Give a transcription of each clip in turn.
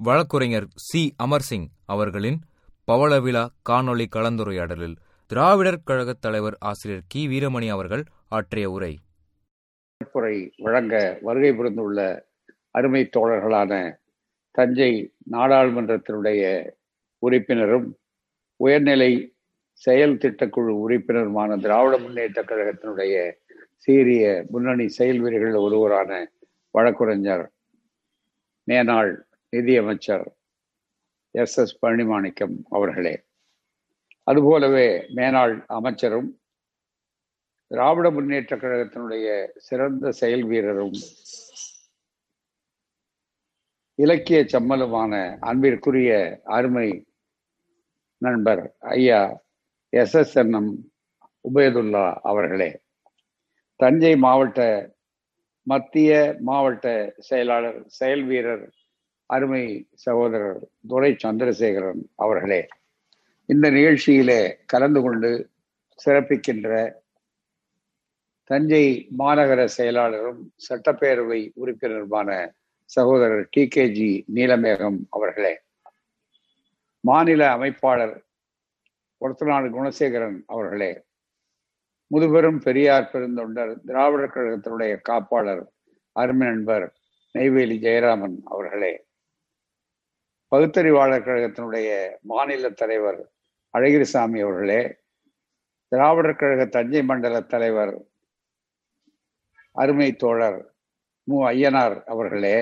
வழக்குரைஞர் சி. அமர்சிங் அவர்களின் பவளவிழா காணொலி காணொளி கலந்துரையாடலில் திராவிடர் கழகத் தலைவர் ஆசிரியர் கி. வீரமணி அவர்கள் ஆற்றிய உரை. சிறப்புரை வழங்க வருகை புரிந்துள்ள அருமை தோழர்களான தஞ்சை நாடாளுமன்றத்தினுடைய உறுப்பினரும் உயர்நிலை செயல் திட்டக்குழு உறுப்பினருமான திராவிட முன்னேற்ற கழகத்தினுடைய சீரிய முன்னணி செயல் வீரர்கள் ஒருவரான வழக்குரைஞர் மேனாள் நிதியமைச்சர் எஸ் எஸ் பழனிமாணிக்கம் அவர்களே. அதுபோலவே மேனாள் அமைச்சரும் திராவிட முன்னேற்ற கழகத்தினுடைய சிறந்த செயல் வீரரும் இலக்கிய சம்மலுமான அன்பிற்குரிய அருமை நண்பர் ஐயா S S N M Ubayadulla அவர்களே. தஞ்சை மாவட்ட மத்திய மாவட்ட செயலாளர் செயல் வீரர் அருமை சகோதரர் துரை சந்திரசேகரன் அவர்களே இந்த நிகழ்ச்சியிலே கலந்து கொண்டு சிறப்பிக்கின்ற தஞ்சை மாநகர செயலாளரும் சட்டப்பேரவை உறுப்பினருமான சகோதரர் டி கே ஜி நீலமேகம் அவர்களே மாநில அமைப்பாளர் ஒருத்தநாடு குணசேகரன் அவர்களே முதுபெரும் பெரியார் பெருந்தொண்டர் திராவிடர் கழகத்தினுடைய காப்பாளர் அருமை நண்பர் நெய்வேலி ஜெயராமன் அவர்களே பகுத்தறிவாளர் கழகத்தினுடைய மாநில தலைவர் அழகிரிசாமி அவர்களே திராவிடர் கழக தஞ்சை மண்டல தலைவர் அருமை தோழர் மு. ஐயனார் அவர்களே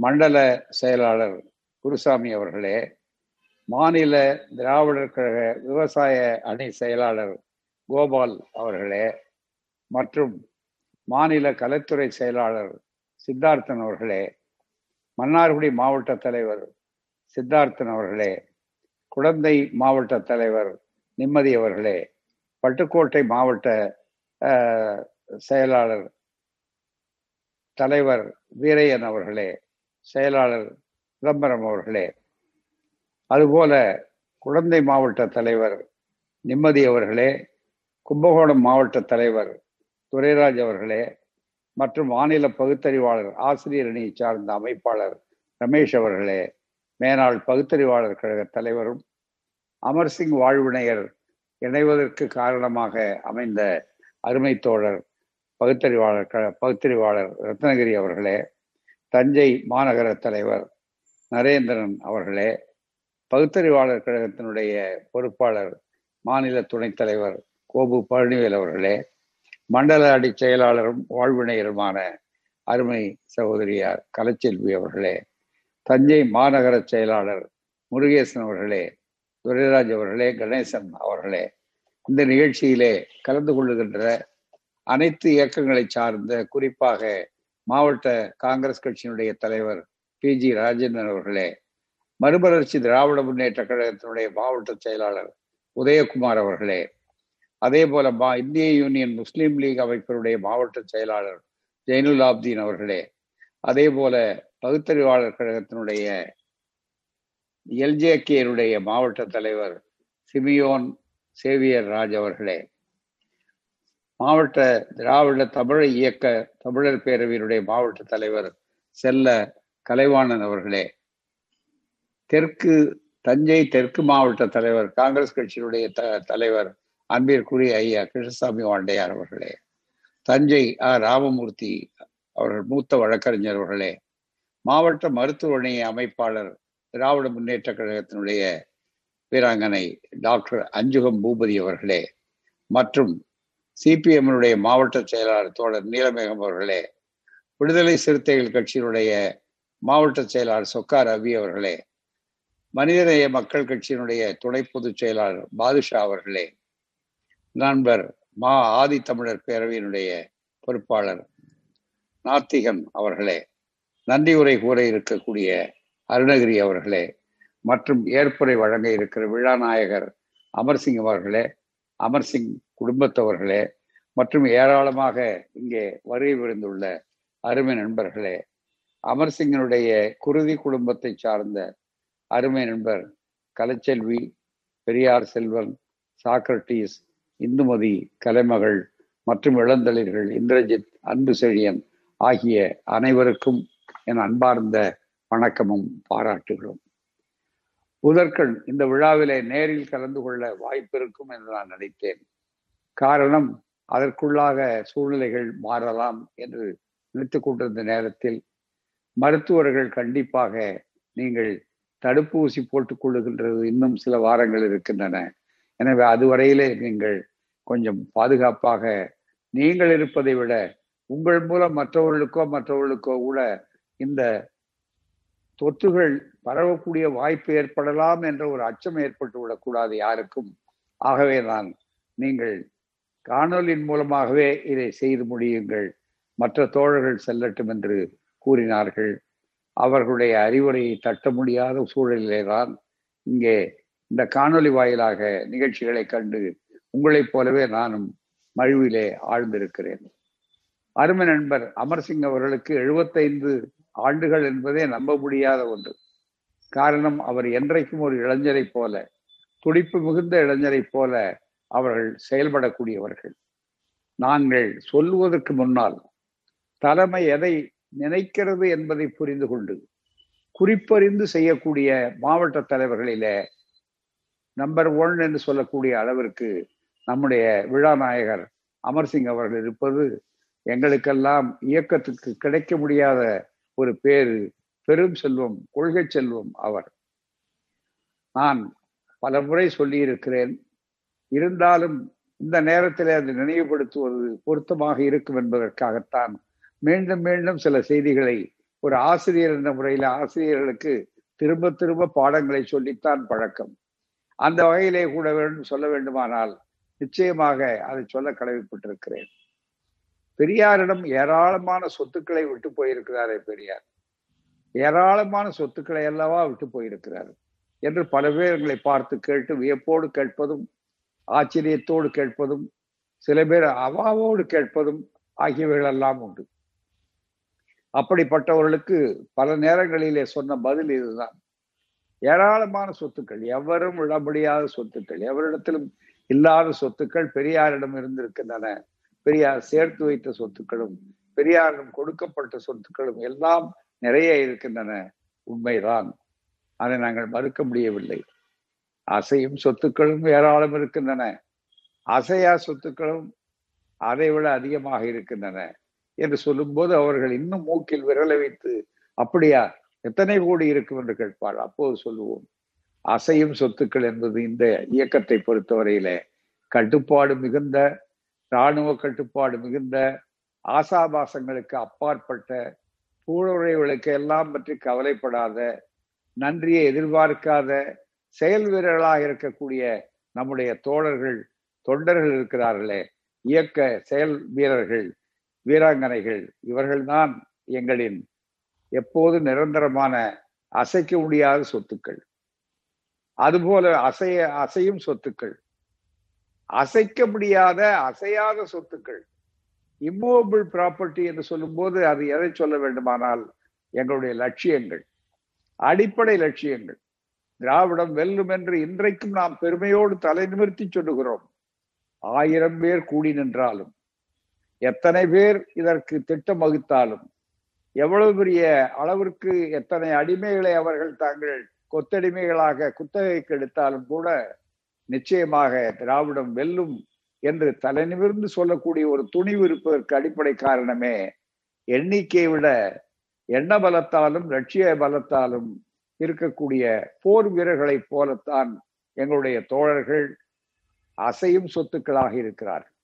மண்டல செயலாளர் குருசாமி அவர்களே மாநில திராவிடர் கழக விவசாய அணி செயலாளர் கோபால் அவர்களே மற்றும் மாநில கலைத்துறை செயலாளர் சித்தார்த்தன் அவர்களே மன்னார்குடி மாவட்ட தலைவர் சித்தார்த்தன் அவர்களே குழந்தை மாவட்ட தலைவர் நிம்மதி அவர்களே பட்டுக்கோட்டை மாவட்ட செயலாளர் தலைவர் வீரையன் அவர்களே செயலாளர் சிதம்பரம் அவர்களே அதுபோல குழந்தை மாவட்ட தலைவர் நிம்மதி அவர்களே கும்பகோணம் மாவட்ட தலைவர் துரைராஜ் அவர்களே மற்றும் மாநில பகுத்தறிவாளர் ஆசிரியர் அணியை சார்ந்த அமைப்பாளர் ரமேஷ் அவர்களே மேனாள் பகுத்தறிவாளர் கழக தலைவரும் அமர்சிங் வாழ்வினையர் இணைவதற்கு காரணமாக அமைந்த அருமை தோழர் பகுத்தறிவாளர் கழ பகுத்தறிவாளர் ரத்னகிரி அவர்களே தஞ்சை மாநகர தலைவர் நரேந்திரன் அவர்களே பகுத்தறிவாளர் கழகத்தினுடைய பொறுப்பாளர் மாநில துணைத் தலைவர் கோபு பழனிவேல் அவர்களே மண்டல அடி செயலாளரும் வாழ்வினையருமான அருமை சகோதரியார் கலைச்செல்வி அவர்களே தஞ்சை மாநகர செயலாளர் முருகேசன் அவர்களே துரைராஜ் அவர்களே கணேசன் அவர்களே இந்த நிகழ்ச்சியிலே கலந்து கொள்ளுகின்ற அனைத்து இயக்கங்களை சார்ந்த குறிப்பாக மாவட்ட காங்கிரஸ் கட்சியினுடைய தலைவர் பி ஜி ராஜேந்திரன் அவர்களே மறுமலர்ச்சி திராவிட முன்னேற்ற கழகத்தினுடைய மாவட்ட செயலாளர் உதயகுமார் அவர்களே அதே போல மா இந்திய யூனியன் முஸ்லீம் லீக் அமைப்பினுடைய மாவட்ட செயலாளர் ஜெயினுல் ஆப்தீன் அவர்களே அதே போல பகுத்தறிவாளர் கழகத்தினுடைய எல்ஜேகேனுடைய மாவட்ட தலைவர் சிமியோன் சேவியர் ராஜ் அவர்களே மாவட்ட திராவிட தமிழ் இயக்க தமிழர் பேரவையினுடைய மாவட்ட தலைவர் செல்ல கலைவாணன் அவர்களே தெற்கு தஞ்சை தெற்கு மாவட்ட தலைவர் காங்கிரஸ் கட்சியினுடைய த தலைவர் அன்பிற்குரிய ஐயா கிருஷ்ணசாமி வாண்டையார் அவர்களே தஞ்சை ஆ. ராமமூர்த்தி அவர்கள் மூத்த வழக்கறிஞர் அவர்களே மாவட்ட மருத்துவமனை அமைப்பாளர் திராவிட முன்னேற்ற கழகத்தினுடைய வீராங்கனை டாக்டர் அஞ்சுகம் பூபதி அவர்களே மற்றும் சிபிஎம்னுடைய மாவட்ட செயலாளர் தோழர் நீலமேகம் அவர்களே விடுதலை சிறுத்தைகள் கட்சியினுடைய மாவட்ட செயலாளர் சொக்கா ரவி அவர்களே மனிதநேய மக்கள் கட்சியினுடைய துணை பொதுச் செயலாளர் பாதுஷா அவர்களே நண்பர் மா ஆதி தமிழர் பேரவையினுடைய பொறுப்பாளர் நாத்திகன் அவர்களே. நன்றி உரை கூற இருக்கக்கூடிய அருணகிரி அவர்களே மற்றும் ஏற்புரை வழங்க இருக்கிற விழாநாயகர் அமர்சிங் அவர்களே அமர்சிங் குடும்பத்தவர்களே மற்றும் ஏராளமாக இங்கே வருகை விருந்துள்ள அருமை நண்பர்களே அமர்சிங்கனுடைய குருதி குடும்பத்தை சார்ந்த அருமை நண்பர் கலைச்செல்வி பெரியார் செல்வன் சாக்ரட்டீஸ் இந்துமதி கலைமகள் மற்றும் இளந்தளிர்கள் இந்திரஜித் அன்பு செழியன் ஆகிய அனைவருக்கும் என் அன்பார்ந்த வணக்கமும் பாராட்டுகிறோம் முதற்கண் இந்த விழாவிலே நேரில் கலந்து கொள்ள வாய்ப்பு இருக்கும் என்று நான் நினைத்தேன். காரணம் அதற்குள்ளாக சூழ்நிலைகள் மாறலாம் என்று நினைத்துக் கொண்டிருந்த நேரத்தில் மருத்துவர்கள் கண்டிப்பாக நீங்கள் தடுப்பூசி போட்டுக் கொள்ளுகின்றது இன்னும் சில வாரங்கள் இருக்கின்றன. எனவே அதுவரையிலே நீங்கள் கொஞ்சம் பாதுகாப்பாக நீங்கள் இருப்பதை விட உங்கள் மூலம் மற்றவர்களுக்கோ மற்றவர்களுக்கோ கூட இந்த தொற்றுகள் பரவக்கூடிய வாய்ப்பு ஏற்படலாம் என்ற ஒரு அச்சம் ஏற்பட்டு விடக்கூடாது யாருக்கும். ஆகவே தான் நீங்கள் காணொலியின் மூலமாகவே இதை செய்து முடியுங்கள். மற்ற தோழர்கள் செல்லட்டும் என்று கூறினார்கள். அவர்களுடைய அறிவுரையை தட்ட முடியாத சூழலிலே தான் இங்கே இந்த காணொலி வாயிலாக நிகழ்ச்சிகளை கண்டு உங்களைப் போலவே நானும் மழுவிலே ஆழ்ந்திருக்கிறேன். அருமை நண்பர் அமர்சிங் அவர்களுக்கு எழுபத்தைந்து ஆண்டுகள் என்பதே நம்ப முடியாத ஒன்று. காரணம் அவர் என்றைக்கும் ஒரு இளைஞரை போல துடிப்பு மிகுந்த இளைஞரைப் போல அவர்கள் செயல்படக்கூடியவர்கள். நாங்கள் சொல்லுவதற்கு முன்னால் தலைமை எதை நினைக்கிறது என்பதை புரிந்து கொண்டு குறிப்பறிந்து செய்யக்கூடிய மாவட்ட தலைவர்களில நம்பர் ஒன் என்று சொல்லக்கூடிய அளவிற்கு நம்முடைய விழா நாயகர் அமர்சிங் அவர்கள் இருப்பது எங்களுக்கெல்லாம் இயக்கத்துக்கு கிடைக்க முடியாத ஒரு பேரு பெரும் செல்வம் கொள்கை செல்வம் அவர். நான் பல முறை சொல்லியிருக்கிறேன் இருந்தாலும் இந்த நேரத்தில் அதை நினைவுபடுத்துவது பொருத்தமாக இருக்கும் என்பதற்காகத்தான் மீண்டும் மீண்டும் சில செய்திகளை ஒரு ஆசிரியர் என்ற முறையில் ஆசிரியர்களுக்கு திரும்ப திரும்ப பாடங்களை சொல்லித்தான் பழக்கம். அந்த வகையிலே கூட வேண்டும் சொல்ல வேண்டுமானால் நிச்சயமாக அதை சொல்ல கடமைப்பட்டிருக்கிறேன். பெரியாரிடம் ஏராளமான சொத்துக்களை விட்டு போயிருக்கிறாரே பெரியார். ஏராளமான சொத்துக்களை அல்லவா விட்டு போயிருக்கிறார் என்று பல பேர் எங்களை பார்த்து கேட்டு வியப்போடு கேட்பதும் ஆச்சரியத்தோடு கேட்பதும் சில பேர் அவாவோடு கேட்பதும் ஆகியவைகளெல்லாம் உண்டு. அப்படிப்பட்டவர்களுக்கு பல நேரங்களிலே சொன்ன பதில் இதுதான். ஏராளமான சொத்துக்கள் எவரும் விட முடியாத சொத்துக்கள் எவரிடத்திலும் இல்லாத சொத்துக்கள் பெரியாரிடம் இருந்திருக்கின்றன. பெரியார் சேர்த்து வைத்த சொத்துக்களும் பெரியாரிடம் கொடுக்கப்பட்ட சொத்துக்களும் எல்லாம் நிறைய இருக்கின்றன. உண்மைதான். அதை நாங்கள் மறுக்க முடியவில்லை. அசையும் சொத்துக்களும் ஏராளம் இருக்கின்றன. அசையா சொத்துக்களும் அதை விட அதிகமாக இருக்கின்றன என்று சொல்லும்போது அவர்கள் இன்னும் மூக்கில் விரலை வைத்து அப்படியா எத்தனை கோடி இருக்கும்? என்று கேட்பார் அப்போது சொல்லுவோம் அசையும் சொத்துக்கள் என்பது இந்த இயக்கத்தை பொறுத்தவரையில கட்டுப்பாடு மிகுந்த இராணுவ கட்டுப்பாடு மிகுந்த ஆசாபாசங்களுக்கு அப்பாற்பட்ட பூழுறைகளுக்கு எல்லாம் பற்றி கவலைப்படாத நன்றியை எதிர்பார்க்காத செயல் வீரர்களாக இருக்கக்கூடிய நம்முடைய தோழர்கள் தொண்டர்கள் இருக்கிறார்களே இயக்க செயல் வீரர்கள் வீராங்கனைகள் இவர்கள்தான் எங்களின் எப்போது நிரந்தரமான அசைக்க முடியாத சொத்துக்கள். அதுபோல அசைய அசையும் சொத்துக்கள். அசைக்க முடியாத அசையாத சொத்துக்கள். இம்மூவபிள் ப்ராப்பர்ட்டி என்று சொல்லும்போது அது எதை சொல்ல வேண்டுமானால் எங்களுடைய லட்சியங்கள். அடிப்படை லட்சியங்கள். திராவிடம் வெல்லும் என்று இன்றைக்கும் நாம் பெருமையோடு தலை நிமிர்த்தி சொல்லுகிறோம். ஆயிரம் பேர் கூடி நின்றாலும் எத்தனை பேர் இதற்கு திட்டம் வகுத்தாலும் எவ்வளவு பெரிய அளவிற்கு எத்தனை அடிமைகளை அவர்கள் தாங்கள் கொத்தடிமைகளாக குத்தகைக்கு எடுத்தாலும் கூட நிச்சயமாக திராவிடம் வெல்லும் என்று தலை நிமிர்ந்து சொல்லக்கூடிய ஒரு துணிவு இருப்பதற்கு அடிப்படை காரணமே எண்ணிக்கையை விட எண்ண பலத்தாலும் லட்சிய பலத்தாலும் இருக்கக்கூடிய போர் வீரர்களைப் போலத்தான் எங்களுடைய தோழர்கள் அசையும் சொத்துக்களாக இருக்கிறார்கள்.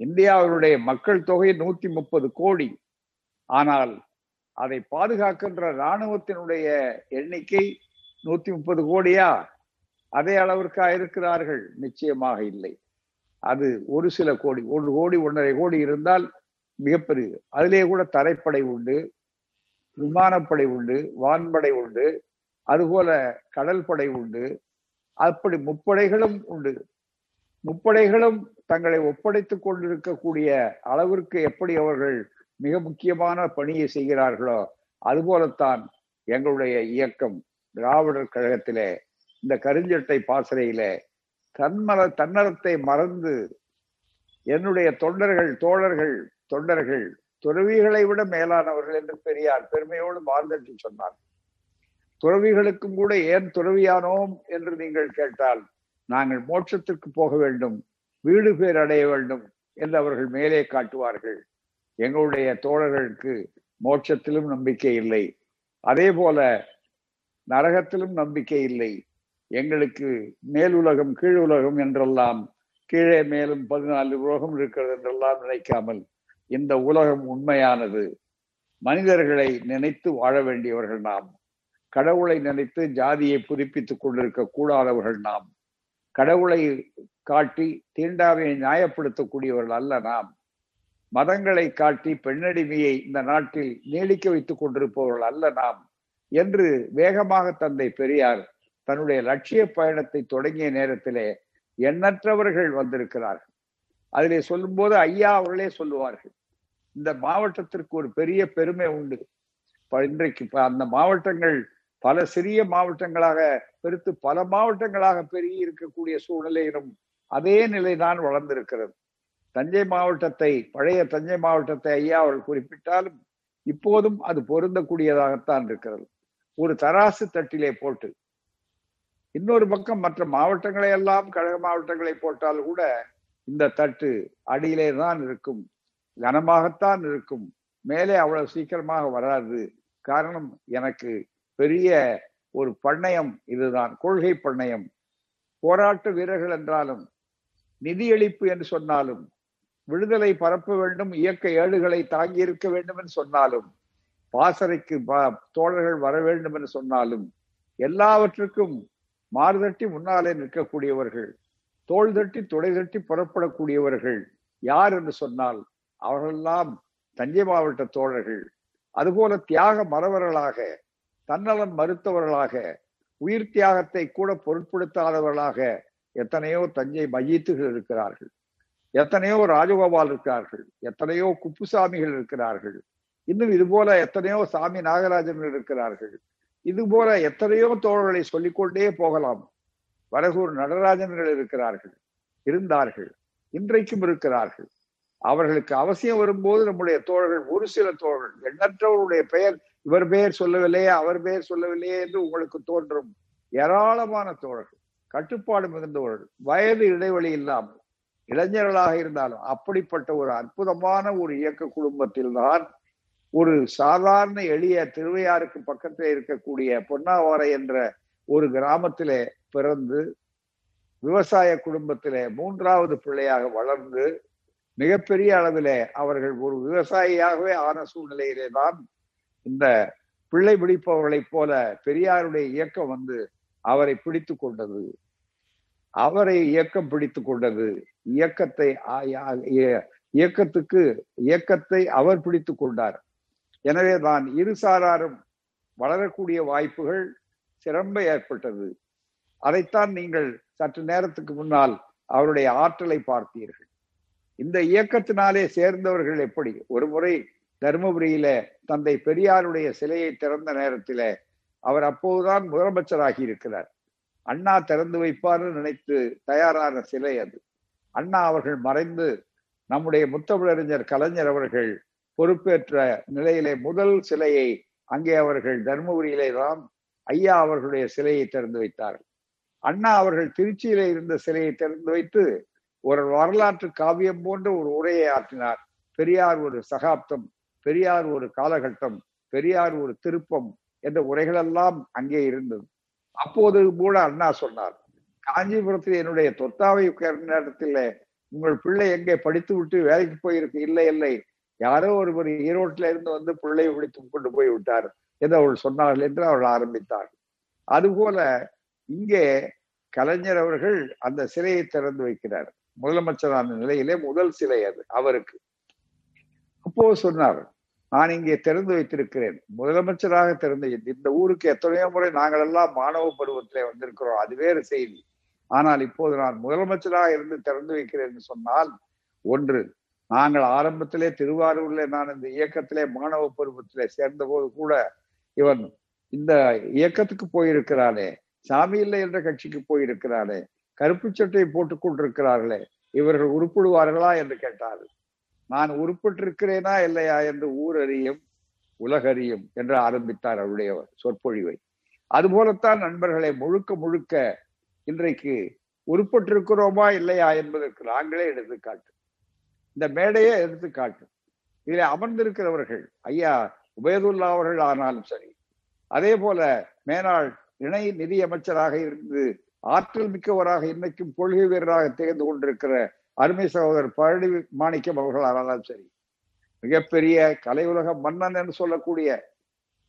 இந்தியாவினுடைய மக்கள் தொகை நூத்தி முப்பது கோடி. ஆனால் அதை பாதுகாக்கின்ற இராணுவத்தினுடைய எண்ணிக்கை நூத்தி முப்பது கோடியா? அதே அளவிற்கா இருக்கிறார்கள்? நிச்சயமாக இல்லை. அது ஒரு சில கோடி ஒரு கோடி ஒன்றரை கோடி இருந்தால் மிகப்பெரிய. அதிலே கூட தரைப்படை உண்டு விமானப்படை உண்டு வான்படை உண்டு அதுபோல கடல் படை உண்டு. அப்படி முப்படைகளும் உண்டு. முப்படைகளும் தங்களை ஒப்படைத்துக் கொண்டிருக்கக்கூடிய அளவிற்கு எப்படி அவர்கள் மிக முக்கியமான பணியை செய்கிறார்களோ அதுபோலத்தான் எங்களுடைய இயக்கம் திராவிடர் கழகத்திலே இந்த கருஞ்சட்டை பாசறையில தன்மல தன்னலத்தை மறந்து என்னுடைய தொண்டர்கள் தோழர்கள் தொண்டர்கள் துறவிகளை விட மேலானவர்கள் என்று பெரியார் பெருமையோடு மார்தட்டி சொன்னார். துறவிகளுக்கும் கூட ஏன் துறவியானோம் என்று நீங்கள் கேட்டால் நாங்கள் மோட்சத்திற்கு போக வேண்டும் வீடு பேர் அடைய வேண்டும் என்று அவர்கள் மேலே காட்டுவார்கள். எங்களுடைய தோழர்களுக்கு மோட்சத்திலும் நம்பிக்கை இல்லை. அதே போல நரகத்திலும் நம்பிக்கை இல்லை. எங்களுக்கு மேல் உலகம் கீழ் உலகம் என்றெல்லாம் கீழே மேலும் பதினாலு உலகம் இருக்கிறது என்றெல்லாம் நினைக்காமல் இந்த உலகம் உண்மையானது. மனிதர்களை நினைத்து வாழ வேண்டியவர்கள் நாம். கடவுளை நினைத்து ஜாதியை புதுப்பித்துக் கொண்டிருக்க கூடாதவர்கள் நாம். கடவுளை காட்டி தீண்டாமையை நியாயப்படுத்தக்கூடியவர்கள் அல்ல நாம். மதங்களை காட்டி பெண்ணடிமையை இந்த நாட்டில் நீடிக்க வைத்துக் கொண்டிருப்பவர்கள் அல்ல நாம். என்று வேகமாக தந்தை பெரியார் தன்னுடைய லட்சிய பயணத்தை தொடங்கிய நேரத்திலே எண்ணற்றவர்கள் வந்திருக்கிறார்கள். அதிலே சொல்லும்போது ஐயா அவர்களே சொல்லுவார்கள் இந்த மாவட்டத்திற்கு ஒரு பெரிய பெருமை உண்டு. இன்றைக்கு அந்த மாவட்டங்கள் பல சிறிய மாவட்டங்களாக பெருத்து பல மாவட்டங்களாக பெருகி இருக்கக்கூடிய சூழ்நிலையிலும் அதே நிலைதான் வளர்ந்திருக்கிறது. தஞ்சை மாவட்டத்தை பழைய தஞ்சை மாவட்டத்தை ஐயா அவர்கள் குறிப்பிட்டாலும் இப்போதும் அது பொருந்தக்கூடியதாகத்தான் இருக்கிறது. ஒரு தராசு தட்டிலே போட்டு இன்னொரு பக்கம் மற்ற மாவட்டங்களை எல்லாம் கழக மாவட்டங்களை போட்டால் கூட இந்த தட்டு அடியிலே தான் இருக்கும். கனமாகத்தான் இருக்கும். மேலே அவ்வளவு சீக்கிரமாக வராது. காரணம் எனக்கு பெரிய ஒரு பண்ணயம் இதுதான் கொள்கை பண்ணயம். போராட்ட வீரர்கள் என்றாலும் நிதியளிப்பு என்று சொன்னாலும் விடுதலை பரப்ப வேண்டும் இயக்க ஏடுகளை தாங்கி இருக்க வேண்டும் என்று சொன்னாலும் பாசறைக்கு தோழர்கள் வர வேண்டும் என்று சொன்னாலும் எல்லாவற்றுக்கும் மாறுதட்டி முன்னாலே நிற்கக்கூடியவர்கள் தோல் தட்டி துடை தட்டி புறப்படக்கூடியவர்கள் யார் என்று சொன்னால் அவர்களெல்லாம் தஞ்சை மாவட்ட தோழர்கள். அதுபோல தியாக மறவர்களாக தன்னலம் மறுத்தவர்களாக உயிர் தியாகத்தை கூட பொருட்படுத்தாதவர்களாக எத்தனையோ தஞ்சை மஜீத்துகள் இருக்கிறார்கள். எத்தனையோ ராஜகோபால் இருக்கிறார்கள். எத்தனையோ குப்புசாமிகள் இருக்கிறார்கள். இன்னும் இது போல எத்தனையோ சாமி நாகராஜன்கள் இருக்கிறார்கள். இது போல எத்தனையோ தோழர்களை சொல்லிக்கொண்டே போகலாம். வரகூர் நடராஜன்கள் இருக்கிறார்கள் இருந்தார்கள் இன்றைக்கும் இருக்கிறார்கள். அவர்களுக்கு அவசியம் வரும்போது நம்முடைய தோழர்கள் ஒரு சில தோழர்கள் எண்ணற்றவருடைய பெயர் இவர் பெயர் சொல்லவில்லையே அவர் பெயர் சொல்லவில்லையே என்று உங்களுக்கு தோன்றும் ஏராளமான தோழர்கள் கட்டுப்பாடு மிகுந்தவர்கள் வயது இடைவெளி இல்லாமல் இளைஞர்களாக இருந்தாலும் அப்படிப்பட்ட ஒரு அற்புதமான ஒரு இயக்க குடும்பத்தில் தான் ஒரு சாதாரண எளிய திருவையாருக்கு பக்கத்தில் இருக்கக்கூடிய பொன்னாவாரை என்ற ஒரு கிராமத்திலே பிறந்து விவசாய குடும்பத்திலே மூன்றாவது பிள்ளையாக வளர்ந்து மிகப்பெரிய அளவிலே அவர்கள் ஒரு விவசாயியாகவே ஆன சூழ்நிலையிலே தான் இந்த பிள்ளை பிடிப்பவர்களைப் போல பெரியாருடைய இயக்கம் வந்து அவரை பிடித்து கொண்டது. அவரை இயக்கம் பிடித்து கொண்டது. இயக்கத்தை இயக்கத்துக்கு இயக்கத்தை அவர் பிடித்து கொண்டார். எனவே தான் இருசாராரும் வளரக்கூடிய வாய்ப்புகள் சிறம்ப ஏற்பட்டது. அதைத்தான் நீங்கள் சற்று நேரத்துக்கு முன்னால் அவருடைய ஆற்றலை பார்த்தீர்கள் இந்த இயக்கத்தினாலே சேர்ந்தவர்கள் எப்படி? ஒரு முறை தருமபுரியில தந்தை பெரியாருடைய சிலையை திறந்த நேரத்தில அவர் அப்போதுதான் முதலமைச்சராகி இருக்கிறார். அண்ணா திறந்து வைப்பார்னு நினைத்து தயாரான சிலை அது. அண்ணா அவர்கள் மறைந்து நம்முடைய முத்தமிழறிஞர் கலைஞர் அவர்கள் பொறுப்பேற்ற நிலையிலே முதல் சிலையை அங்கே அவர்கள் தர்மபுரியிலே தான் ஐயா அவர்களுடைய சிலையை திறந்து வைத்தார்கள். அண்ணா அவர்கள் திருச்சியில இருந்த சிலையை திறந்து வைத்து ஒரு வரலாற்று காவியம் போன்ற ஒரு உரையை ஆற்றினார். பெரியார் ஒரு சகாப்தம் பெரியார் ஒரு காலகட்டம் பெரியார் ஒரு திருப்பம் என்ற உரைகளெல்லாம் அங்கே இருந்தது. அப்போது கூட அண்ணா சொன்னார் காஞ்சிபுரத்தில் என்னுடைய தொத்தாவை நேரத்தில் உங்கள் பிள்ளை எங்கே படித்து விட்டு வேலைக்கு போயிருக்கு? இல்லை இல்லை. யாரோ ஒருவர் ஈரோட்டில இருந்து வந்து பிள்ளையை பிடித்து கொண்டு போய் விட்டார் என்று அவள் சொன்னார்கள் என்று அவள் ஆரம்பித்தார் அதுபோல இங்கே கலைஞர் அவர்கள் அந்த சிலையை திறந்து வைக்கிறார். முதலமைச்சரான நிலையிலே முதல் சிலை அது அவருக்கு. அப்போ சொன்னார் நான் இங்கே திறந்து வைத்திருக்கிறேன். முதலமைச்சராக திறந்து இந்த ஊருக்கு எத்தனையோ முறை நாங்கள் எல்லாம் மாணவ பருவத்திலே வந்திருக்கிறோம். அது வேறு செய்தி. ஆனால் இப்போது நான் முதலமைச்சராக இருந்து திறந்து வைக்கிறேன் சொன்னால் ஒன்று நாங்கள் ஆரம்பத்திலே திருவாரூர்ல நான் இந்த இயக்கத்திலே மாணவ பருவத்திலே சேர்ந்த போது கூட இவன் இந்த இயக்கத்துக்கு போயிருக்கிறானே சாமி இல்லை என்ற கட்சிக்கு போயிருக்கிறானே கருப்பு சட்டையை போட்டுக் கொண்டிருக்கிறார்களே இவர்கள் உருப்பிடுவார்களா என்று கேட்டார் நான் உருப்பிட்டிருக்கிறேனா இல்லையா என்று ஊரறியும் உலகறியும் என்று ஆரம்பித்தார் அவருடைய சொற்பொழிவை. அதுபோலத்தான் நண்பர்களை முழுக்க முழுக்க இன்றைக்கு உருப்பட்டிருக்கிறோமா இல்லையா என்பதற்கு நாங்களே எடுத்துக்காட்டு. இந்த மேடையே எடுத்துக்காட்டு. இதில் அமர்ந்திருக்கிறவர்கள் ஐயா உபயதுல்லா அவர்கள் ஆனாலும் சரி அதே போல மேனாள் இணை நிதி அமைச்சராக இருந்து ஆற்றல் மிக்கவராக இன்னைக்கும் கொள்கை வீரராக திகழ்ந்து கொண்டிருக்கிற அருமை சகோதரர் பழனி மாணிக்கம் அவர்கள் ஆனாலும் சரி மிகப்பெரிய கலை உலக மன்னன் என்று சொல்லக்கூடிய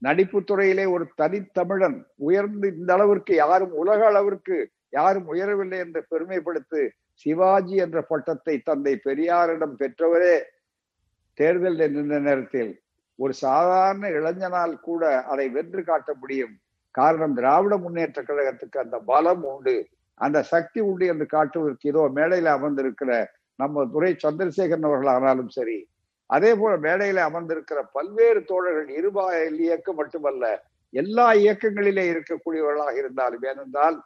நடிப்பு துறையிலே ஒரு தனித்தமிழன் உயர்ந்து இந்த அளவிற்கு யாரும் உலக அளவிற்கு யாரும் உயரவில்லை என்று பெருமைப்படுத்து சிவாஜி என்ற பட்டத்தை தந்தை பெரியாரிடம் பெற்றவரே தேர்தல் நின்ற நேரத்தில் ஒரு சாதாரண இளைஞனால் கூட அதை வென்று காட்ட முடியும். காரணம் திராவிட முன்னேற்ற கழகத்துக்கு அந்த பலம் உண்டு. அந்த சக்தி உண்டு என்று காட்டுவதற்கு இதோ மேடையில அமர்ந்திருக்கிற நம்ம துரை சந்திரசேகரன் அவர்கள் ஆனாலும் சரி அதே போல மேடையில அமர்ந்திருக்கிற பல்வேறு தோழர்கள் இருபாயில் இயக்கம் மட்டுமல்ல எல்லா இயக்கங்களிலே இருக்கக்கூடியவர்களாக இருந்தாலும் ஏனென்றால்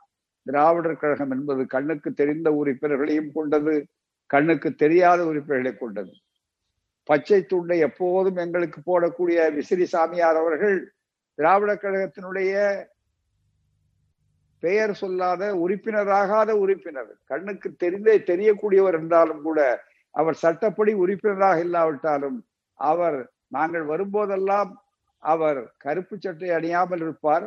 திராவிடர் கழகம் என்பது கண்ணுக்கு தெரிந்த உறுப்பினர்களையும் கொண்டது கண்ணுக்கு தெரியாத உறுப்பினர்களை கொண்டது. பச்சை துண்டை எப்போதும் எங்களுக்கு போடக்கூடிய விசிறி சாமியார் அவர்கள் திராவிட கழகத்தினுடைய பெயர் சொல்லாத உறுப்பினராகாத உறுப்பினர். கண்ணுக்கு தெரிந்தே தெரியக்கூடியவர் என்றாலும் கூட அவர் சட்டப்படி உறுப்பினராக இல்லாவிட்டாலும் அவர் நாங்கள் வரும்போதெல்லாம் அவர் கருப்பு சட்டை அணியாமல் இருப்பார்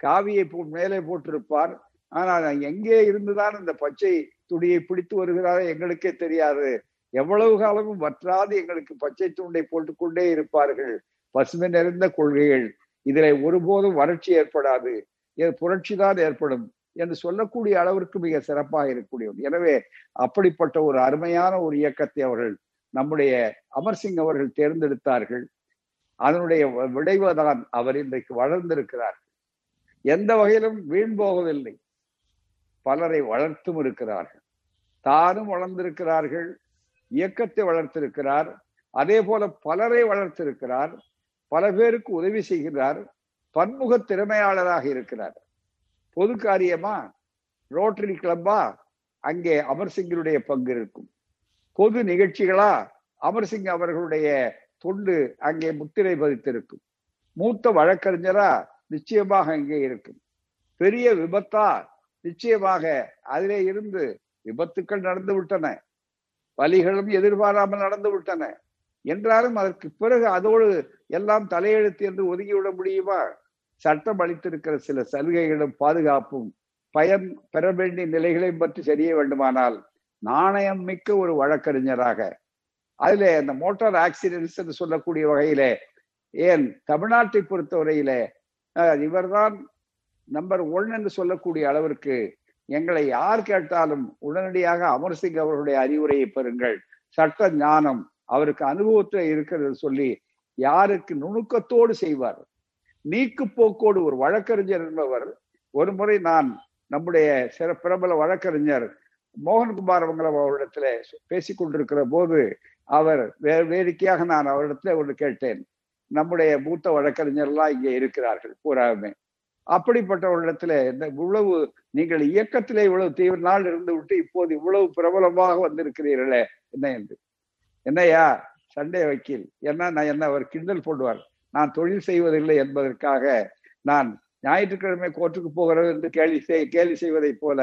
காவியை மேலே போட்டிருப்பார் ஆனால் எங்கே இருந்துதான் இந்த பச்சை துணியை பிடித்து வருகிறாரோ எங்களுக்கே தெரியாது. எவ்வளவு காலமும் வற்றாது எங்களுக்கு பச்சை துண்டை போட்டுக்கொண்டே இருப்பார்கள். பசுமை நிறைந்த கொள்கைகள். இதில் ஒருபோதும் வறட்சி ஏற்படாது. புரட்சி தான் ஏற்படும் என்று சொல்லக்கூடிய அளவிற்கு மிக சிறப்பாக இருக்கக்கூடியவர் எனவே அப்படிப்பட்ட ஒரு அருமையான ஒரு இயக்கத்தை அவர்கள் நம்முடைய அமர்சிங் அவர்கள் தேர்ந்தெடுத்தார்கள். அதனுடைய விளைவுதான் அவர் இன்றைக்கு வளர்ந்திருக்கிறார். எந்த வகையிலும் வீண் போகவில்லை. பலரை வளர்த்தும் இருக்கிறார்கள். தானும் வளர்ந்திருக்கிறார்கள் இயக்கத்தை வளர்த்திருக்கிறார் அதே போல பலரை வளர்த்திருக்கிறார் பல பேருக்கு உதவி செய்கிறார் பன்முக திறமையாளராக இருக்கிறார். பொது காரியமா? ரோட்டரி கிளப்பா? அங்கே அமர்சிங்கருடைய பங்கு இருக்கும். பொது நிகழ்ச்சிகளா? அமர்சிங் அவர்களுடைய தொண்டு அங்கே முத்திரை பதித்திருக்கும். மூத்த வழக்கறிஞரா? நிச்சயமாக அங்கே இருக்கும். பெரிய விபத்தா? நிச்சயமாக அதிலே இருந்து விபத்துக்கள் நடந்து விட்டன. வலிகளும் எதிர்பாராமல் நடந்து விட்டன. என்றாலும் அதற்கு பிறகு அதோடு எல்லாம் தலையெழுத்து என்று ஒதுங்கிவிட முடியுமா? சட்டம் அளித்திருக்கிற சில சலுகைகளும் பாதுகாப்பும் பயன் பெற வேண்டிய நிலைகளையும் பற்றி தெரிய வேண்டுமானால் நாணயம் மிக்க ஒரு வழக்கறிஞராக. அதுல அந்த மோட்டார் ஆக்சிடென்ட்ஸ் என்று சொல்லக்கூடிய வகையிலே ஏன் தமிழ்நாட்டை பொறுத்தவரையிலே இவர்தான் நம்பர் ஒன் என்று சொல்லக்கூடிய அளவிற்கு எங்களை யார் கேட்டாலும் உடனடியாக அமர்சிங் அவர்களுடைய அறிவுரையை பெறுங்கள். சட்ட ஞானம் அவருக்கு அனுபவத்தில் இருக்கிறது சொல்லி யாருக்கு நுணுக்கத்தோடு செய்வார். நீக்கு போக்கோடு ஒரு வழக்கறிஞர் என்பவர் ஒரு முறை நான் நம்முடைய சிற பிரபல வழக்கறிஞர் மோகன்குமார் அவங்கள அவரிடத்துல பேசிக் கொண்டிருக்கிற போது அவர் வே வேடிக்கையாக நான் அவரிடத்துல ஒன்று கேட்டேன். நம்முடைய மூத்த வழக்கறிஞர்லாம் இங்கே இருக்கிறார்கள் பூராவுமே. அப்படிப்பட்டவரிடத்துல இந்த இவ்வளவு நீங்கள் இயக்கத்திலே இவ்வளவு தீவிர நாள் இருந்து விட்டு இப்போது இவ்வளவு பிரபலமாக வந்திருக்கிறீர்களே என்ன என்று. என்னையா? சண்டே வக்கீல். என்ன நான் என்ன அவர் கிண்டல் போடுவார். நான் தொழில் செய்வதில்லை என்பதற்காக நான் ஞாயிற்றுக்கிழமை கோர்ட்டுக்கு போகிறது என்று கேள்வி செய் கேள்வி செய்வதை போல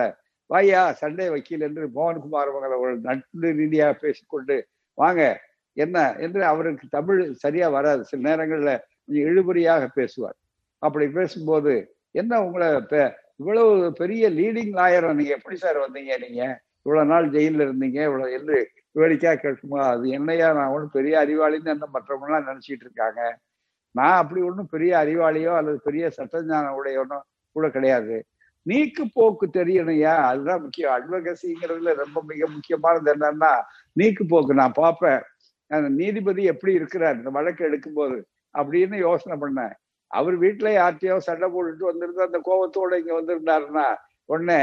வாயா சண்டே வக்கீல் என்று மோகன்குமார் அவர்கள் அவர்கள் நட்பு ரீதியாக பேசிக்கொண்டு வாங்க என்ன என்று அவருக்கு தமிழ் சரியா வராது. சில நேரங்களில் கொஞ்சம் இழுபறியாக பேசுவார். அப்படி பேசும்போது என்ன உங்களை இவ்வளவு பெரிய லீடிங் லாயர் நீங்க எப்படி சார் வந்தீங்க நீங்க? இவ்வளவு நாள் ஜெயில இருந்தீங்க இவ்வளவு என்று வேடிக்கையா கேட்குமா? அது என்னையா நான் ஒன்றும் பெரிய அறிவாளின்னு என்ன மற்றவங்களாம் நினைச்சிட்டு இருக்காங்க? நான் அப்படி ஒன்றும் பெரிய அறிவாளியோ அல்லது பெரிய சட்டஞான உடையவனோ கூட கிடையாது. நீக்கு போக்கு தெரியணையா அதுதான் முக்கியம். அட்வகசிங்கிறதுல ரொம்ப மிக முக்கியமானது என்னன்னா நீக்கு போக்கு. நான் பார்ப்பேன். நீதிபதி எப்படி இருக்கிறார்? இந்த வழக்கு எடுக்கும்போது அப்படின்னு யோசனை பண்ணேன். அவர் வீட்டுல யார்ட்டையோ சண்டை போட்டுட்டு வந்திருந்து அந்த கோபத்தோட இங்க வந்திருந்தாருன்னா உடனே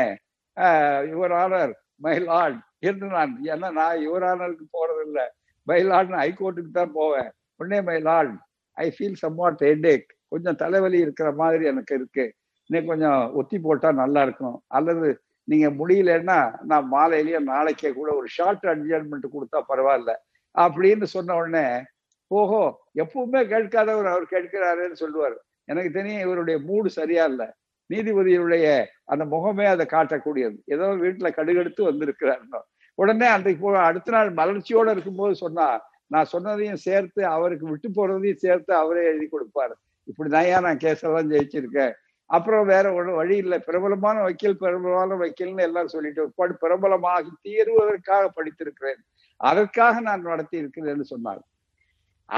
யுவர் ஆனர் மை லார்ட் என்று நான் ஏன்னா நான் யுவர் ஆனருக்கு போறது இல்லை மை லார்ட்னு ஹைகோர்ட்டுக்கு தான் போவேன். உடனே my lord I feel somewhat headache கொஞ்சம் தலைவலி இருக்கிற மாதிரி எனக்கு இருக்கு. இன்னும் கொஞ்சம் ஒத்தி போட்டா நல்லா இருக்கும். அல்லது நீங்க முடியலன்னா நான் மாலையிலேயே நாளைக்கே கூட ஒரு ஷார்ட் அட்ஜஸ்ட்மெண்ட் கொடுத்தா பரவாயில்ல அப்படின்னு சொன்ன உடனே ஓஹோ எப்பவுமே கேட்காதவர் அவர் கேட்கிறாருன்னு சொல்லுவார். எனக்கு தெரியும் இவருடைய மூடு சரியா இல்லை. நீதிபதியுடைய அந்த முகமே அதை காட்டக்கூடியது. ஏதோ வீட்டுல கடுகெடுத்து வந்திருக்கிறாருன்னு. உடனே அன்றைக்கு அடுத்த நாள் மலர்ச்சியோட இருக்கும்போது சொன்னா நான் சொன்னதையும் சேர்த்து அவருக்கு விட்டு போறதையும் சேர்த்து அவரே எழுதி கொடுப்பாரு. இப்படிதான் நான் கேஸெல்லாம் ஜெயிச்சிருக்கேன். அப்புறம் வேற ஒன்றும் வழி இல்லை. பிரபலமான வக்கீல் பிரபலமான வக்கீல்னு எல்லாரும் சொல்லிட்டு பிரபலமாகி தீருவதற்காக படித்திருக்கிறேன். அதற்காக நான் நடத்தி இருக்கிறேன்னு சொன்னார்.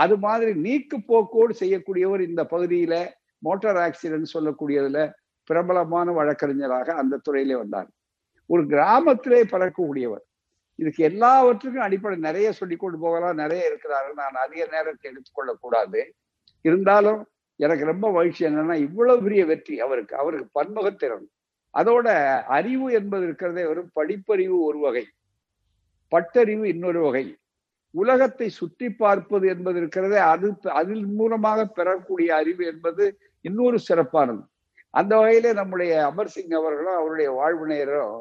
அது மாதிரி நீக்கு போக்கோடு செய்யக்கூடியவர் இந்த பகுதியில மோட்டார் ஆக்சிடென்ட் சொல்லக்கூடியதுல பிரபலமான வழக்கறிஞராக அந்த துறையிலே வந்தார். ஒரு கிராமத்திலே பறக்கக்கூடியவர். இதுக்கு எல்லாவற்றுக்கும் அடிப்படை நிறைய சொல்லி கொண்டு போகலாம் நிறைய இருக்கிறாரு நான் அதிக நேரத்தை எடுத்துக்கொள்ள கூடாது இருந்தாலும் எனக்கு ரொம்ப மகிழ்ச்சி என்னன்னா இவ்வளவு பெரிய வெற்றி அவருக்கு. அவருக்கு பன்முகத்திறன் அதோட அறிவு என்பது இருக்கிறதே வெறும் படிப்பறிவு ஒரு வகை. பட்டறிவு இன்னொரு வகை. உலகத்தை சுற்றி பார்ப்பது என்பது இருக்கிறதே அது அதில் மூலமாக பெறக்கூடிய அறிவு என்பது இன்னொரு சிறப்பானது. அந்த வகையில நம்முடைய அமர்சிங் அவர்களும் அவருடைய வாழ்வினையரும்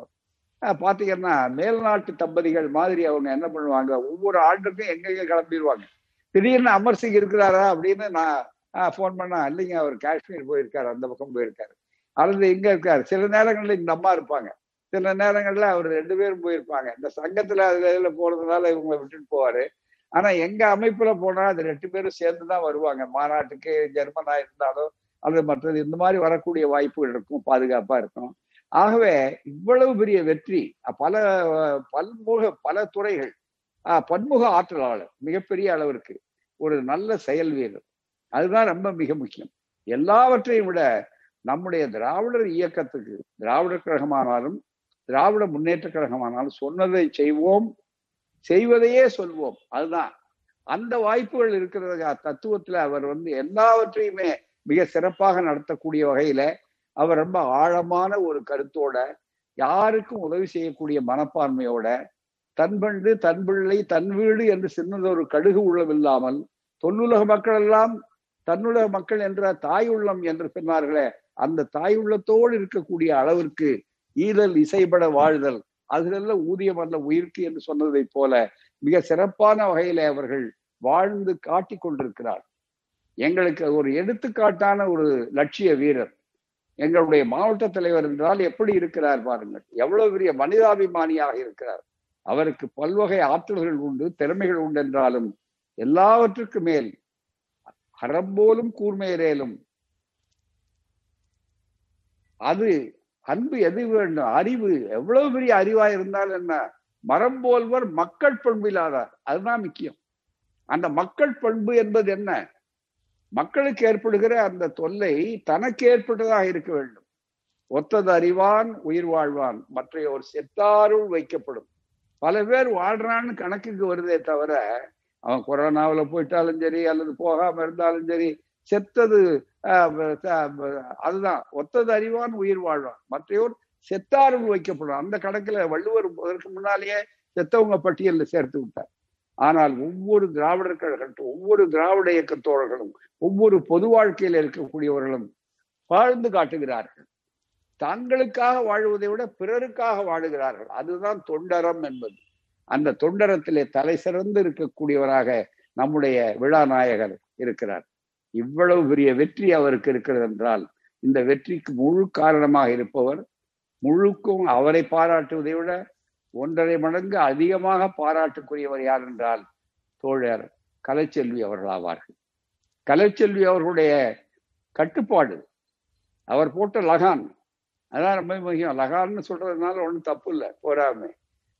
பாத்தீங்கன்னா மேல்நாட்டு தம்பதிகள் மாதிரி அவங்க என்ன பண்ணுவாங்க ஒவ்வொரு ஆண்டுக்கும் எங்கெங்க கிளம்பிடுவாங்க திடீர்னு அமர்சிங் இருக்கிறாரா அப்படின்னு நான் போன் பண்ணா இல்லைங்க அவர் காஷ்மீர் போயிருக்காரு அந்த பக்கம் போயிருக்காரு. அல்லது இங்க இருக்காரு. சில நேரங்களில் இந்த அம்மா இருப்பாங்க. சில நேரங்கள்ல அவர் ரெண்டு பேரும் போயிருப்பாங்க. இந்த சங்கத்துல அதுல போறதுனால இவங்க விட்டுட்டு போவாரு. ஆனா எங்க அமைப்புல போனா அது ரெண்டு பேரும் சேர்ந்துதான் வருவாங்க. மாநாட்டுக்கு ஜெர்மனா இருந்தாலும் அல்லது மற்றது இந்த மாதிரி வரக்கூடிய வாய்ப்புகள் இருக்கும் பாதுகாப்பா இருக்கும். ஆகவே இவ்வளவு பெரிய வெற்றி பல பல்முக பல துறைகள் பன்முக ஆற்றலாளர் மிகப்பெரிய அளவிற்கு ஒரு நல்ல செயல் வீரர். அதுதான் ரொம்ப மிக முக்கியம். எல்லாவற்றையும் விட நம்முடைய திராவிடர் இயக்கத்துக்கு திராவிடர் கழகமானாலும் திராவிட முன்னேற்ற கழகமானாலும் சொன்னதை செய்வோம் செய்வதையே சொல்வோம். அதுதான். அந்த வாய்ப்புகள் இருக்கிறது தத்துவத்துல அவர் வந்து எல்லாவற்றையுமே மிக சிறப்பாக நடத்தக்கூடிய வகையில அவர் ரொம்ப ஆழமான ஒரு கருத்தோட யாருக்கும் உதவி செய்யக்கூடிய மனப்பான்மையோட தன் பண்டு தன் பிள்ளை தன் வீடு என்று சின்னதொரு கடுகு உள்ளமில்லாமல் தொன்னுலக மக்கள் எல்லாம் தன்னுலக மக்கள் என்ற தாய் உள்ளம் என்று சொன்னார்களே அந்த தாய் உள்ளத்தோடு இருக்கக்கூடிய அளவிற்கு ஈதல் இசைபட வாழ்தல். அதுல ஊதியம் அல்ல உயிர்க்கு என்று சொன்னதை போல மிக சிறப்பான வகையில அவர்கள் வாழ்ந்து காட்டி கொண்டிருக்கிறார். எங்களுக்கு ஒரு எடுத்துக்காட்டான ஒரு லட்சிய வீரர். எங்களுடைய மாவட்ட தலைவர் என்றால் எப்படி இருக்கிறார் பாருங்கள். எவ்வளவு பெரிய மனிதாபிமானியாக இருக்கிறார். அவருக்கு பல்வகை ஆற்றல்கள் உண்டு திறமைகள் உண்டு என்றாலும் எல்லாவற்றுக்கு மேல் அறம்போலும் கூர்மையரேலும் அது அன்பு எது வேண்டும்? அறிவு. எவ்வளவு பெரிய அறிவா இருந்தாலும் என்ன? மரம் போல்வர் மக்கள் பண்பு இல்லாதார். அதுதான் முக்கியம். அந்த மக்கள் பண்பு என்பது என்ன? மக்களுக்கு ஏற்படுகிற அந்த தொல்லை தனக்கு ஏற்பட்டதாக இருக்க வேண்டும். ஒத்தது அறிவான் உயிர் வாழ்வான். மற்றைய ஒரு செத்தாருள் வைக்கப்படும். பல பேர் வாழ்றான்னு கணக்குக்கு வருதே தவிர அவன் கொரோனாவில் போயிட்டாலும் சரி அல்லது போகாம இருந்தாலும் சரி செத்தது அதுதான். ஒத்தது அறிவான் உயிர் வாழ்வான். மற்றையோர் செத்தாரும் வைக்கப்படும் அந்த கணக்குல வள்ளுவர் அதற்கு முன்னாலேயே செத்தவங்க பட்டியலில் சேர்த்து விட்டார். ஆனால் ஒவ்வொரு திராவிடர் கழகட்டும் ஒவ்வொரு திராவிட இயக்க தோழர்களும் ஒவ்வொரு பொது வாழ்க்கையில் இருக்கக்கூடியவர்களும் வாழ்ந்து காட்டுகிறார்கள். தங்களுக்காக வாழ்வதை விட பிறருக்காக வாழுகிறார்கள். அதுதான் தொண்டரம் என்பது. அந்த தொண்டரத்திலே தலை சிறந்து இருக்கக்கூடியவராக நம்முடைய விழாநாயகர் இருக்கிறார். இவ்வளவு பெரிய வெற்றி அவருக்கு இருக்கிறது என்றால் இந்த வெற்றிக்கு முழு காரணமாக இருப்பவர் முழுக்கும் அவரை பாராட்டுவதை விட ஒன்றரை மடங்கு அதிகமாக பாராட்டுக்குரியவர் யார் என்றால் தோழர் கலைச்செல்வி அவர்கள் ஆவார்கள் கலைச்செல்வி அவர்களுடைய கட்டுப்பாடு அவர் போட்ட லகான் அதான் ரொம்ப முக்கியம். லகான்னு சொல்றதுனால ஒன்றும் தப்பு இல்லை போராமை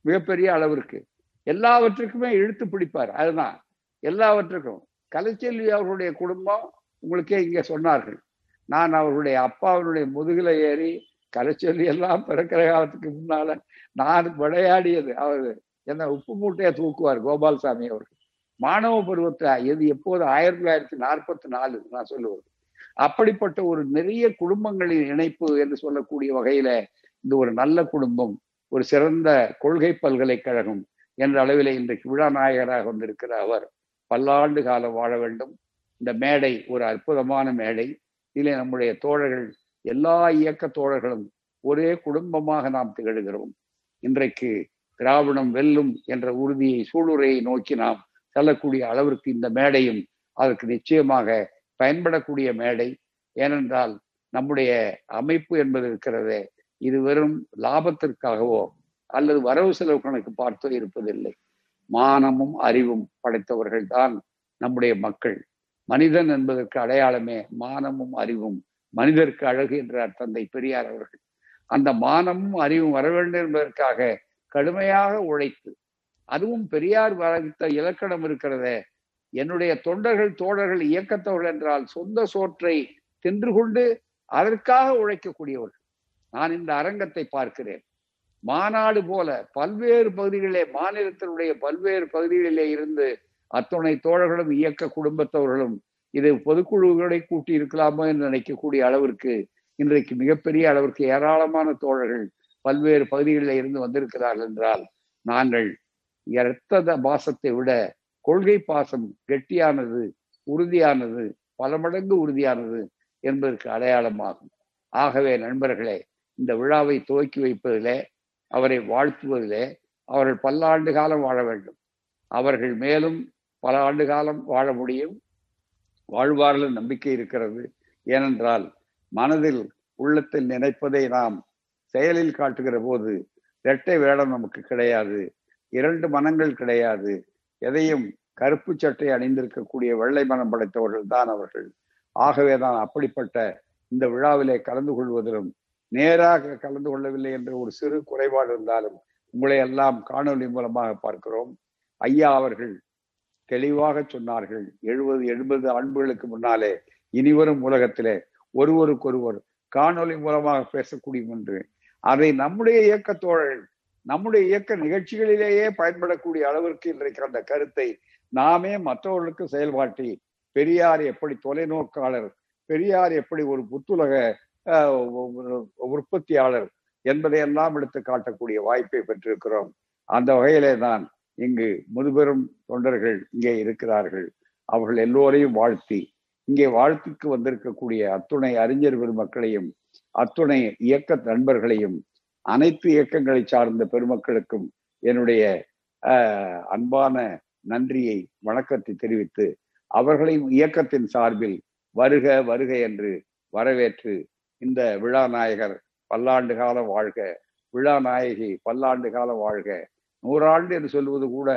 மிகப்பெரிய அளவிற்கு. எல்லாவற்றுக்குமே இழுத்து பிடிப்பார் அதுதான். எல்லாவற்றுக்கும். கலைச்செல்வி அவர்களுடைய குடும்பம் உங்களுக்கே இங்க சொன்னார்கள். நான் அவருடைய அப்பாவினுடைய முதுகில ஏறி கலைச்சொல்லி எல்லாம் பிறக்கிற காலத்துக்கு முன்னால நான் விளையாடியது அவர் என்ன உப்பு மூட்டையை தூக்குவார் கோபால்சாமி அவர்கள். மாணவ பருவத்தை இது எப்போது ஆயிரத்தி தொள்ளாயிரத்தி நாற்பத்தி நாலு நான் சொல்லுவது. அப்படிப்பட்ட ஒரு நிறைய குடும்பங்களின் இணைப்பு என்று சொல்லக்கூடிய வகையில இந்த ஒரு நல்ல குடும்பம் ஒரு சிறந்த கொள்கை பல்கலைக்கழகம் என்ற அளவிலே இன்றைக்கு விழா நாயகராக வந்திருக்கிற அவர். பல்லாண்டு காலம் வாழ வேண்டும். இந்த மேடை ஒரு அற்புதமான மேடை. இதிலே நம்முடைய தோழர்கள் எல்லா இயக்க தோழர்களும் ஒரே குடும்பமாக நாம் திகழ்கிறோம். இன்றைக்கு திராவிடம் வெல்லும் என்ற உறுதியை சூளுரையை நோக்கி நாம் செல்லக்கூடிய அளவிற்கு இந்த மேடையும் அதற்கு நிச்சயமாக பயன்படக்கூடிய மேடை. ஏனென்றால் நம்முடைய அமைப்பு என்பது இருக்கிறதே இது வெறும் லாபத்திற்காகவோ அல்லது வரவு செலவு கணக்கு பார்த்தோ இருப்பதில்லை. மானமும் அறிவும் படைத்தவர்கள் தான் நம்முடைய மக்கள். மனிதன் என்பதற்கு அடையாளமே மானமும் அறிவும். மனிதருக்கு அழகு என்றார் தந்தை பெரியார் அவர்கள். அந்த மானமும் அறிவும் வர வேண்டும் என்பதற்காக கடுமையாக உழைத்து அதுவும் பெரியார் வரைத்த இலக்கணம் இருக்கிறதே என்னுடைய தொண்டர்கள் தோழர்கள் இயக்கத்தவர்கள் என்றால் சொந்த சோற்றை தின்று கொண்டு அதற்காக உழைக்கக்கூடியவர்கள். நான் இந்த அரங்கத்தை பார்க்கிறேன். மாநாடு போல பல்வேறு பகுதிகளிலே மாநிலத்தினுடைய பல்வேறு பகுதிகளிலே இருந்து அத்துணை தோழர்களும் இயக்க குடும்பத்தவர்களும் இது பொதுக்குழுகளை கூட்டி இருக்கலாமோ என்று நினைக்கக்கூடிய அளவிற்கு இன்றைக்கு மிகப்பெரிய அளவிற்கு ஏராளமான தோழர்கள் பல்வேறு பகுதிகளில் இருந்து வந்திருக்கிறார்கள் என்றால் நாங்கள் இரத்த பாசத்தை விட கொள்கை பாசம் கெட்டியானது உறுதியானது பல மடங்கு உறுதியானது என்பதற்கு அடையாளமாகும். ஆகவே நண்பர்களே இந்த விழாவை துவக்கி வைப்பதிலே அவரை வாழ்த்துவதிலே அவர்கள் பல்லாண்டு காலம் வாழ வேண்டும். அவர்கள் மேலும் பல ஆண்டு காலம் வாழ முடியும். வாழ்வார்கள் நம்பிக்கை இருக்கிறது. ஏனென்றால் மனதில் உள்ளத்தில் நினைப்பதை நாம் செயலில் காட்டுகிற போது இரட்டை வேடம் நமக்கு கிடையாது. இரண்டு மனங்கள் கிடையாது. எதையும் கருப்பு சட்டை அணிந்திருக்கக்கூடிய வெள்ளை மனம் படைத்தவர்கள் தான் அவர்கள். ஆகவே தான் அப்படிப்பட்ட இந்த விழாவிலே கலந்து கொள்வதிலும் நேராக கலந்து கொள்ளவில்லை என்ற ஒரு சிறு குறைபாடு இருந்தாலும் உங்களை எல்லாம் காணொலி மூலமாக பார்க்கிறோம். ஐயா அவர்கள் தெளிவாக சொன்னார்கள் எழுபது எண்பது ஆண்டுகளுக்கு முன்னாலே இனிவரும் உலகத்திலே ஒருவருக்கொருவர் காணொலி மூலமாக பேசக்கூடியும் என்று அதை நம்முடைய இயக்க தோழர்கள் நம்முடைய இயக்க நிகழ்ச்சிகளிலேயே பயன்படக்கூடிய அளவிற்கு இன்றைக்கு அந்த கருத்தை நாமே மற்றவர்களுக்கு செயல்பாட்டி பெரியார் எப்படி தொலைநோக்காளர் பெரியார் எப்படி ஒரு புத்துலக உற்பத்தியாளர் என்பதையெல்லாம் எடுத்து காட்டக்கூடிய வாய்ப்பை பெற்றிருக்கிறோம். அந்த வகையிலே தான் இங்கு முதுபெரும் தொண்டர்கள் இங்கே இருக்கிறார்கள். அவர்கள் எல்லோரையும் வாழ்த்தி இங்கே வாழ்த்துக்கு வந்திருக்கக்கூடிய அத்துணை அறிஞர் பெருமக்களையும் அத்துணை இயக்க நண்பர்களையும் அனைத்து இயக்கங்களை சார்ந்த பெருமக்களுக்கும் என்னுடைய அன்பான நன்றியை வணக்கத்தை தெரிவித்து அவர்களையும் இயக்கத்தின் சார்பில் வருக வருக என்று வரவேற்று இந்த விழா நாயகர் பல்லாண்டு காலம் வாழ்க. விழா நாயகி பல்லாண்டு காலம் வாழ்க. நூறாண்டு என்று சொல்வது கூட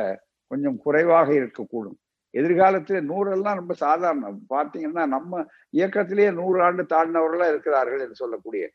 கொஞ்சம் குறைவாக இருக்கக்கூடும். எதிர்காலத்துல நூறெல்லாம் ரொம்ப சாதாரணம். பார்த்தீங்கன்னா நம்ம இயக்கத்திலேயே நூறு ஆண்டு தாண்டினவர்களாக இருக்கிறார்கள் என்று சொல்லக்கூடிய.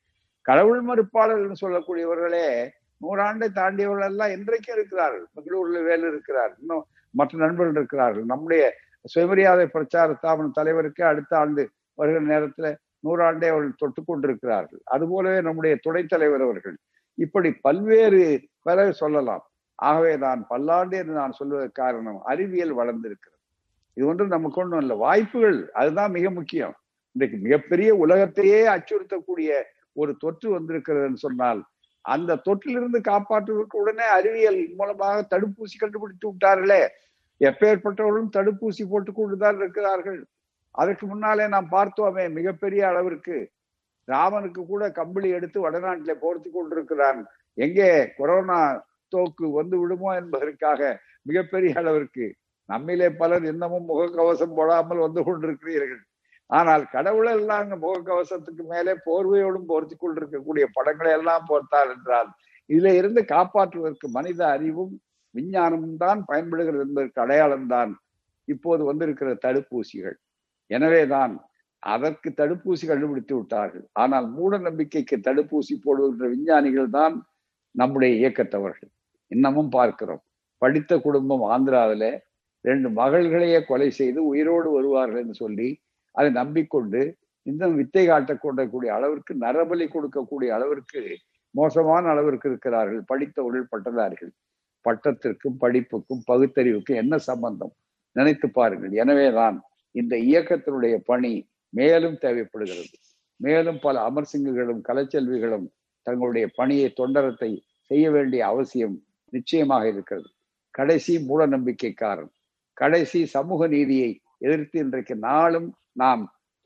கடவுள் மறுப்பாளர்கள் சொல்லக்கூடியவர்களே நூறாண்டை தாண்டியவர்கள் எல்லாம் இன்றைக்கும் இருக்கிறார்கள். பெங்களூர்ல வேலை இருக்கிறார். இன்னும் மற்ற நண்பர்கள் இருக்கிறார்கள். நம்முடைய சுயமரியாதை பிரச்சார ஸ்தாபன தலைவருக்கு அடுத்த ஆண்டு வருகிற நேரத்துல நூறாண்டே அவர்கள் தொட்டு கொண்டிருக்கிறார்கள். அதுபோலவே நம்முடைய துணைத் தலைவர் அவர்கள். இப்படி பல்வேறு பேரை சொல்லலாம். ஆகவே நான் பல்லாண்டு என்று நான் சொல்வதற்கு காரணம் அறிவியல் வளர்ந்திருக்கிறது. இது ஒன்றும் நமக்கு ஒன்றும் இல்லை வாய்ப்புகள் அதுதான் மிக முக்கியம். இன்றைக்கு மிகப்பெரிய உலகத்தையே அச்சுறுத்தக்கூடிய ஒரு தொற்று வந்திருக்கிறதுன்னு சொன்னால் அந்த தொற்றிலிருந்து காப்பாற்றுவதற்கு உடனே அறிவியல் மூலமாக தடுப்பூசி கண்டுபிடித்து விட்டார்களே. எப்பேற்பட்டவர்களும் தடுப்பூசி போட்டுக் கொண்டுதான் இருக்கிறார்கள். அதற்கு முன்னாலே நாம் பார்த்தோமே மிகப்பெரிய அளவிற்கு ராமனுக்கு கூட கம்பளி எடுத்து வடநாட்டிலே போர்த்து கொண்டிருக்கிறான். எங்கே கொரோனா தோக்கு வந்து விடுமோ என்பதற்காக மிகப்பெரிய அளவிற்கு நம்மிலே பலர் இன்னமும் முகக்கவசம் போடாமல் வந்து கொண்டிருக்கிறீர்கள். ஆனால் கடவுளெல்லாம் முகக்கவசத்துக்கு மேலே போர்வையோடும் போர்த்தி கொண்டிருக்கக்கூடிய படங்களை எல்லாம் போர்த்தார் என்றால் இதுல இருந்து காப்பாற்றுவதற்கு மனித அறிவும் விஞ்ஞானமும் தான் பயன்படுகிறது என்பதற்கு அடையாளம்தான் இப்போது வந்திருக்கிற தடுப்பூசிகள். எனவேதான் அதற்கு தடுப்பூசி கண்டுபிடித்து விட்டார்கள். ஆனால் மூட நம்பிக்கைக்கு தடுப்பூசி போடுகின்ற விஞ்ஞானிகள் தான் நம்முடைய இயக்கத்தவர்கள் இன்னமும் பார்க்கிறோம். படித்த குடும்பம் ஆந்திராவில ரெண்டு மகள்களையே கொலை செய்து உயிரோடு வருவார்கள் என்று சொல்லி அதை நம்பிக்கொண்டு இன்னும் வித்தை காட்டக்கூடக்கூடிய அளவிற்கு நரபலி கொடுக்கக்கூடிய அளவிற்கு மோசமான அளவிற்கு இருக்கிறார்கள். படித்தவர்கள் பட்டதார்கள். பட்டத்திற்கும் படிப்புக்கும் பகுத்தறிவுக்கும் என்ன சம்பந்தம்? நினைத்து பாருங்கள். எனவேதான் இந்த இயக்கத்தினுடைய பணி மேலும் தேவைப்படுகிறது. மேலும் பல அமர்சிங்குகளும் கலைச்செல்விகளும் தங்களுடைய பணியை தொண்டரத்தை செய்ய வேண்டிய அவசியம் நிச்சயமாக இருக்கிறது. கடைசி மூட நம்பிக்கைக்காரன் கடைசி சமூக நீதியை எதிர்த்து இன்றைக்கு நாளும் நாம்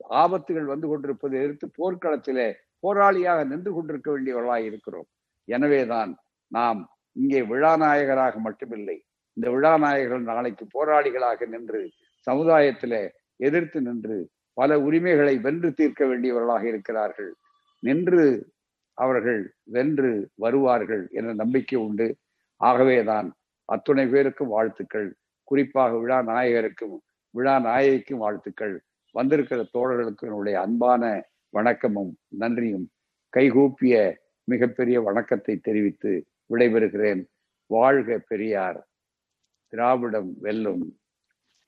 ஆபத்துகள் வந்து கொண்டிருப்பதை எதிர்த்து போர்க்களத்திலே போராளியாக நின்று கொண்டிருக்க வேண்டியவர்களாக இருக்கிறோம். எனவேதான் நாம் இங்கே விழாநாயகராக மட்டுமில்லை இந்த விழாநாயகர்கள் நாளைக்கு போராளிகளாக நின்று சமுதாயத்திலே எதிர்த்து நின்று பல உரிமைகளை வென்று தீர்க்க வேண்டியவர்களாக இருக்கிறார்கள். நின்று அவர்கள் வென்று வருவார்கள் என்ற நம்பிக்கை உண்டு. ஆகவேதான் அத்துணை பேருக்கும் வாழ்த்துக்கள். குறிப்பாக விழா நாயகருக்கும் விழா நாயகிக்கும் வாழ்த்துக்கள். வந்திருக்கிற தோழர்களுக்கு என்னுடைய அன்பான வணக்கமும் நன்றியும். கைகூப்பிய மிகப்பெரிய வணக்கத்தை தெரிவித்து விடைபெறுகிறேன். வாழ்க பெரியார். திராவிடம் வெல்லும்.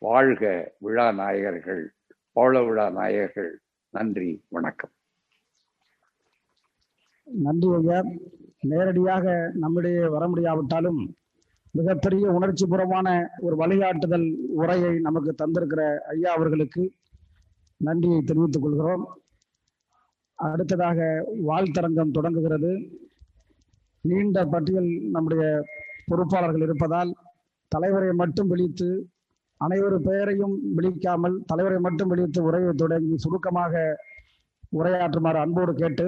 வாழ்க விழா நாயகர்கள் பவள விழா நாயகர்கள். நன்றி வணக்கம். நன்றி ஐயா. நேரடியாக நம்மிடையே வர முடியாவிட்டாலும் மிகப்பெரிய உணர்ச்சிபூர்வமான ஒரு வழிகாட்டுதல் உரையை நமக்கு தந்திருக்கிற ஐயா அவர்களுக்கு நன்றியை தெரிவித்துக் கொள்கிறோம். அடுத்ததாக வாழ்த்தரங்கம் தொடங்குகிறது. நீண்ட பட்டியல் நம்முடைய பொறுப்பாளர்கள் இருப்பதால் தலைவரை மட்டும் விழித்து அனைவரு பெயரையும் விழிக்காமல் தலைவரை மட்டும் விழித்து உரையை தொடங்கி சுருக்கமாக உரையாற்றுமாறு அன்போடு கேட்டு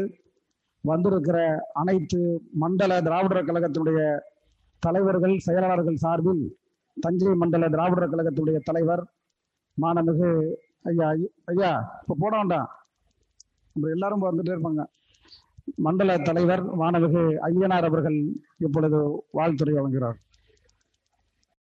வந்திருக்கிற அனைத்து மண்டல திராவிடர் கழகத்தினுடைய தலைவர்கள் செயலாளர்கள் சார்பில் தஞ்சை மண்டல திராவிடர் கழகத்தினுடைய தலைவர் மாணமிகு ஐயா ஐயா இப்போ போட வேண்டாம். நம்ம எல்லாரும் வந்துட்டே இருப்பாங்க. மண்டல தலைவர் மாணவிகு ஐயனார் அவர்கள் இப்பொழுது வாழ்த்துறை வழங்குகிறார்.